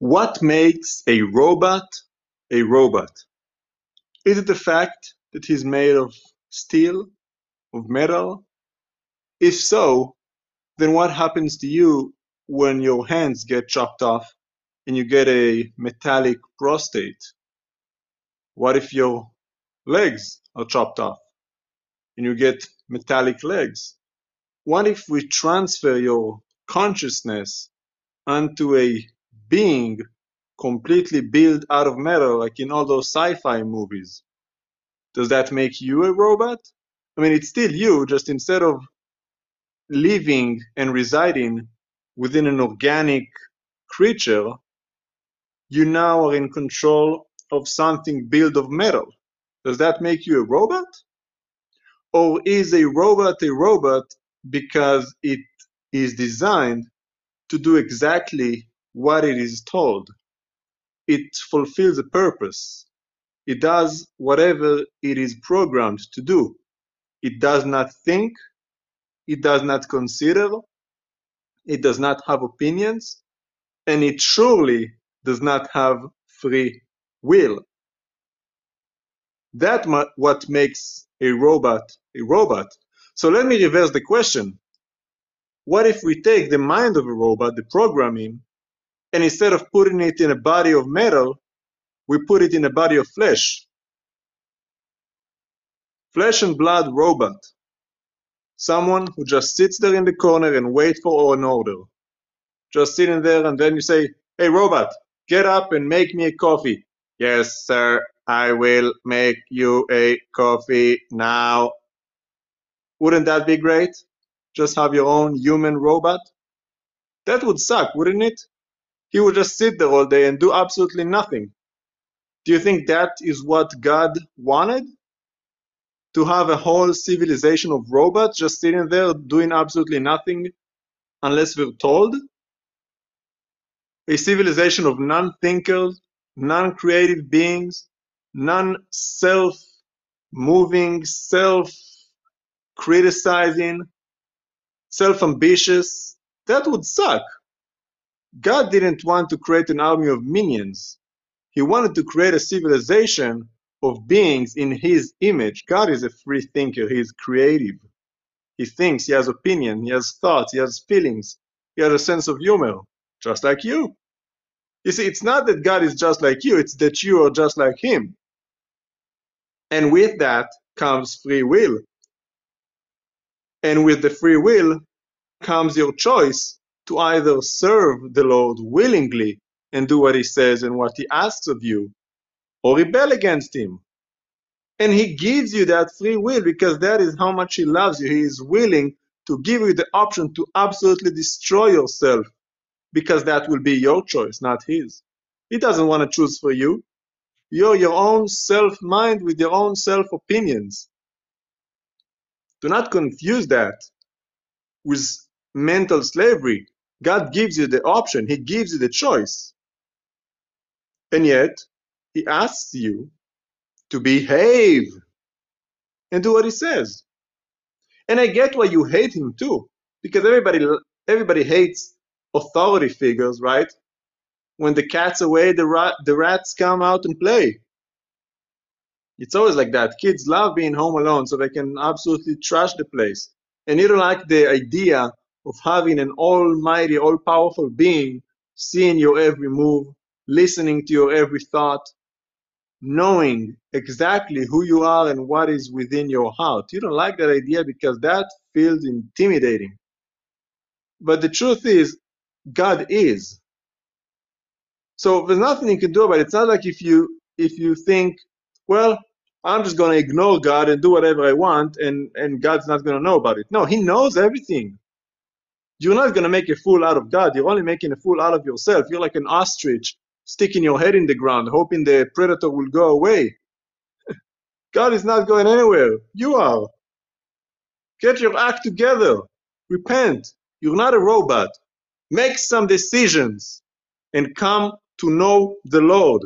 What makes a robot a robot? Is it the fact that he's made of steel, of metal? If so, then what happens to you when your hands get chopped off and you get a metallic prostate? What if your legs are chopped off and you get metallic legs? What if we transfer your consciousness onto a being completely built out of metal, like in all those sci-fi movies. Does that make you a robot? I mean, it's still you, just instead of living and residing within an organic creature, you now are in control of something built of metal. Does that make you a robot? Or is a robot a robot because it is designed to do exactly what it is told. It fulfills a purpose. It does whatever it is programmed to do. It does not think. It does not consider. It does not have opinions. And it surely does not have free will. That what makes a robot a robot. So let me reverse the question. What if we take the mind of a robot, the programming, and instead of putting it in a body of metal, we put it in a body of flesh. Flesh and blood robot. Someone who just sits there in the corner and waits for an order. Just sitting there and then you say, hey robot, get up and make me a coffee. Yes, sir, I will make you a coffee now. Wouldn't that be great? Just have your own human robot? That would suck, wouldn't it? He would just sit there all day and do absolutely nothing. Do you think that is what God wanted? To have a whole civilization of robots just sitting there doing absolutely nothing unless we're told? A civilization of non thinkers, non creative beings, non self moving, self criticizing, self ambitious. That would suck. God didn't want to create an army of minions. He wanted to create a civilization of beings in his image. God is a free thinker. He is creative. He thinks, he has opinion, he has thoughts, he has feelings, he has a sense of humor, just like you. You see, it's not that God is just like you, it's that you are just like him. And with that comes free will. And with the free will comes your choice to either serve the Lord willingly and do what he says and what he asks of you, or rebel against him. And he gives you that free will because that is how much he loves you. He is willing to give you the option to absolutely destroy yourself because that will be your choice, not his. He doesn't want to choose for you. You're your own self mind with your own self opinions. Do not confuse that with mental slavery. God gives you the option, He gives you the choice. And yet, He asks you to behave and do what He says. And I get why you hate Him too, because everybody everybody hates authority figures, right? When the cat's away, the, rat, the rats come out and play. It's always like that. Kids love being home alone so they can absolutely trash the place. And you don't like the idea of having an almighty, all powerful being seeing your every move, listening to your every thought, knowing exactly who you are and what is within your heart. You don't like that idea because that feels intimidating. But the truth is, God is. So there's nothing you can do about it. It's not like if you if you think, well, I'm just going to ignore God and do whatever I want, and and God's not going to know about it. No, He knows everything you're not going to make a fool out of God. You're only making a fool out of yourself. You're like an ostrich sticking your head in the ground, hoping the predator will go away. God is not going anywhere. You are. Get your act together. Repent. You're not a robot. Make some decisions and come to know the Lord.